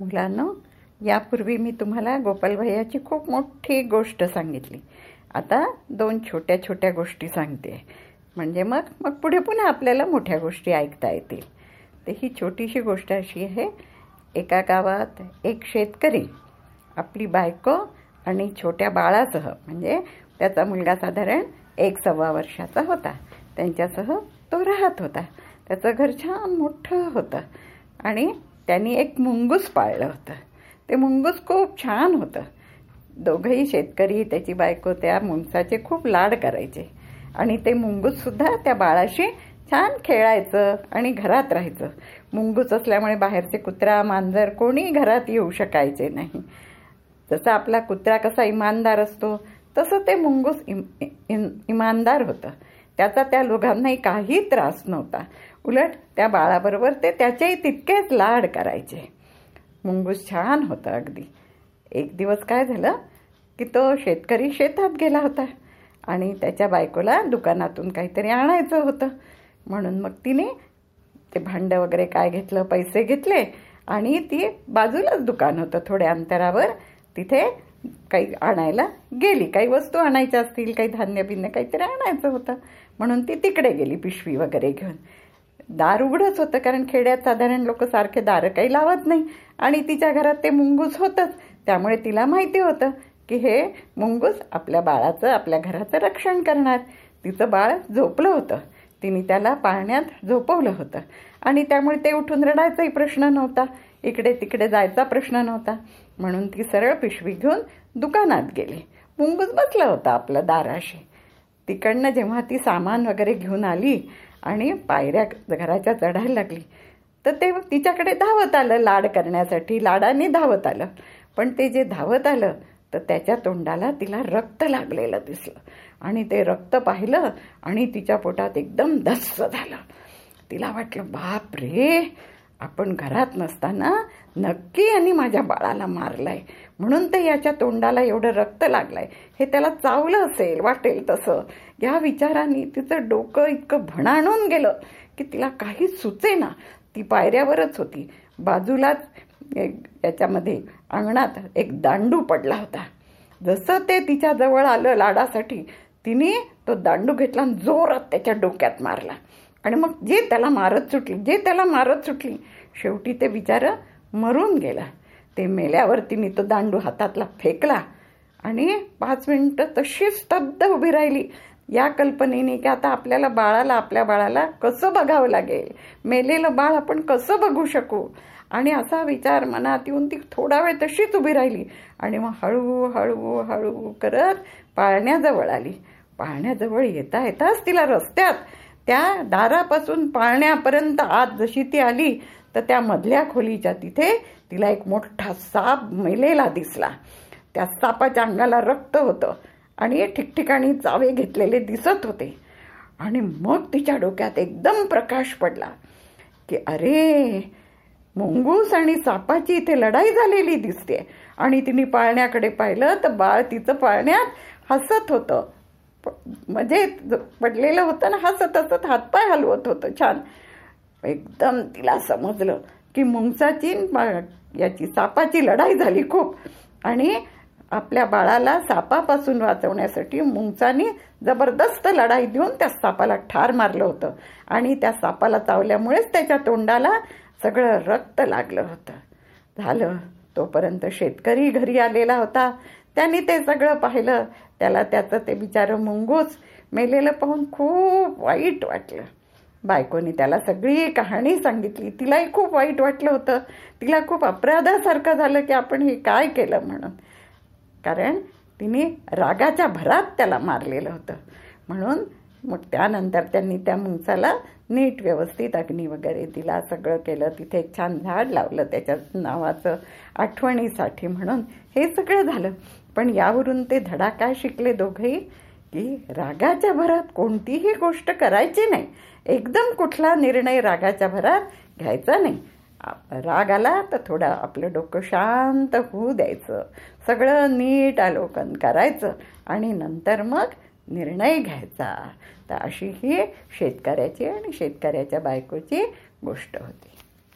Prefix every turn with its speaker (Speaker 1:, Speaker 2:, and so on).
Speaker 1: मुलांनो यापूर्वी मी तुम्हाला गोपाल भैयाची खूप मोठी गोष्ट सांगितली. आता दोन छोट्या छोट्या गोष्टी सांगते. म्हणजे मग मग पुढे पुन्हा आपल्याला मोठ्या गोष्टी ऐकता येतील. तर ही छोटीशी गोष्ट अशी आहे. एका गावात एक शेतकरी आपली बायको आणि छोट्या बाळासह म्हणजे त्याचा मुलगा साधारण एक सव्वा वर्षाचा होता. त्यांच्यासह तो राहत होता. त्याचं घर छान मोठं होतं. आणि त्यांनी एक मुंगूस पाळलं होतं. ते मुंगूस खूप छान होतं. दोघंही शेतकरी त्याची बायको त्या मुंगसाचे खूप लाड करायचे. आणि ते मुंगूससुद्धा त्या बाळाशी छान खेळायचं आणि घरात राहायचं. मुंगूस असल्यामुळे बाहेरचे कुत्रा मांजर कोणी घरात येऊ शकायचे नाही. जसा आपला कुत्रा कसा इमानदार असतो तसं ते मुंगूस इम, इम, इमानदार होतं. त्याचा त्या लोकांनाही काही त्रास नव्हता. उलट त्या बाळाबरोबर ते त्याचेही तितकेच लाड करायचे. मुंगूस छान होतं अगदी. एक दिवस काय झालं की तो शेतकरी शेतात गेला होता आणि त्याच्या बायकोला दुकानातून काहीतरी आणायचं होतं. म्हणून मग तिने ते भांडं वगैरे काय घेतलं पैसे घेतले आणि ती बाजूलाच दुकान होतं थोड्या अंतरावर. तिथे काही आणायला गेली. काही वस्तू आणायच्या असतील काही धान्य बिन्य काहीतरी आणायचं होतं. म्हणून ती तिकडे गेली पिशवी वगैरे घेऊन. दार उघडच होतं कारण खेड्यात साधारण लोक सारखे दारं काही लावत नाही. आणि तिच्या घरात ते मुंगूस होतंच. त्यामुळे तिला माहिती होतं की हे मुंगूस आपल्या बाळाचं आपल्या घराचं रक्षण करणार. तिचं बाळ झोपलं होतं. तिने त्याला पाळण्यात झोपवलं होतं. आणि त्यामुळे ते उठून रडायचाही प्रश्न नव्हता. इकडे तिकडे जायचा प्रश्न नव्हता. म्हणून ती सरळ पिशवी घेऊन दुकानात गेली. मुंगूस बसला होता आपलं दाराशी. तिकडनं जेव्हा ती सामान वगैरे घेऊन आली आणि पायऱ्या घराच्या चढायला लागली तर ते तिच्याकडे धावत आलं लाड करण्यासाठी. लाडाने धावत आलं. पण ते जे धावत आलं तर त्याच्या तोंडाला तिला रक्त लागलेलं दिसलं. आणि ते रक्त पाहिलं आणि तिच्या पोटात एकदम धस्स झालं. तिला वाटलं बाप रे आपण घरात नसताना नक्की यांनी माझ्या बाळाला मारलाय. म्हणून ते याच्या तोंडाला एवढं रक्त लागलंय. हे त्याला चावलं असेल वाटेल तसं. या विचाराने तिचं डोकं इतकं भणाणून गेलं की तिला काही सुचेना. ती पायऱ्यावरच होती. बाजूलाच याच्यामध्ये अंगणात एक दांडू पडला होता. जसं ते तिच्या जवळ आलं लाडासाठी तिने तो दांडू घेतला आणि जोरात त्याच्या डोक्यात मारला. आणि मग जे त्याला मारत सुटली जे त्याला मारत सुटली शेवटी ते विचार मरून गेला. ते मेल्यावरती मी तो दांडू हातातला फेकला आणि पाच मिनटं तशीच स्तब्ध उभी राहिली. या कल्पनेने की आता आपल्याला बाळाला आपल्या बाळाला कसं बघावं लागेल? मेलेलं बाळ आपण कसं बघू शकू? आणि असा विचार मनात येऊन ती थोडा वेळ तशीच उभी राहिली आणि मग हळू हळू हळू करत पाळण्याजवळ आली. पाळण्याजवळ येता येताच तिला रस्त्यात त्या दारापासून पाळण्यापर्यंत आत जशी ती आली तर त्या मधल्या खोलीच्या तिथे तिला एक मोठा साप मेलेला दिसला. त्या सापाच्या अंगाला रक्त होतं आणि ठिकठिकाणी चावे घेतलेले दिसत होते. आणि मग तिच्या डोक्यात एकदम प्रकाश पडला की अरे मुंगूस आणि सापाची इथे लढाई झालेली दिसते. आणि तिने पाळण्याकडे पाहिलं तर बाळ तिचं पाळण्यात हसत होतं. म्हणजे पडलेलं होतं ना हसत हसत हातपाय हलवत होतं छान. एकदम तिला समजलं की मुंगसाची याची सापाची लढाई झाली खूप. आणि आपल्या बाळाला सापापासून वाचवण्यासाठी मुंगसानी जबरदस्त लढाई देऊन त्या सापाला ठार मारलं होतं. आणि त्या सापाला चावल्यामुळेच त्याच्या तोंडाला सगळं रक्त लागलं होतं. झालं. तोपर्यंत शेतकरी घरी आलेला होता. त्यांनी ते सगळं पाहिलं. त्याला त्याचं ते बिचारं मुंगूस मेलेलं पाहून खूप वाईट वाटलं. बायकोनी त्याला सगळी कहाणी सांगितली. तिलाही खूप वाईट वाटलं होतं. तिला खूप अपराधासारखं झालं की आपण हे काय केलं म्हणून. कारण तिने रागाच्या भरात त्याला मारलेलं होतं. म्हणून मग त्यानंतर त्यांनी त्या मुंगसाला नीट व्यवस्थित अग्नी वगैरे दिला सगळं केलं. तिथे एक छान झाड लावलं त्याच्या नावाचं आठवणीसाठी म्हणून. हे सगळं झालं. पण यावरून ते धडा काय शिकले दोघेही की रागाच्या भरात कोणतीही गोष्ट करायची नाही. एकदम कुठला निर्णय रागाच्या भरात घ्यायचा नाही. राग आला तर थोडं आपलं डोकं शांत होऊ द्यायचं. सगळं नीट आलोकन करायचं. आणि नंतर मग निर्णय घ्यायचा. तर अशी ही शेतकऱ्याची आणि शेतकऱ्याच्या बायकोची गोष्ट होती.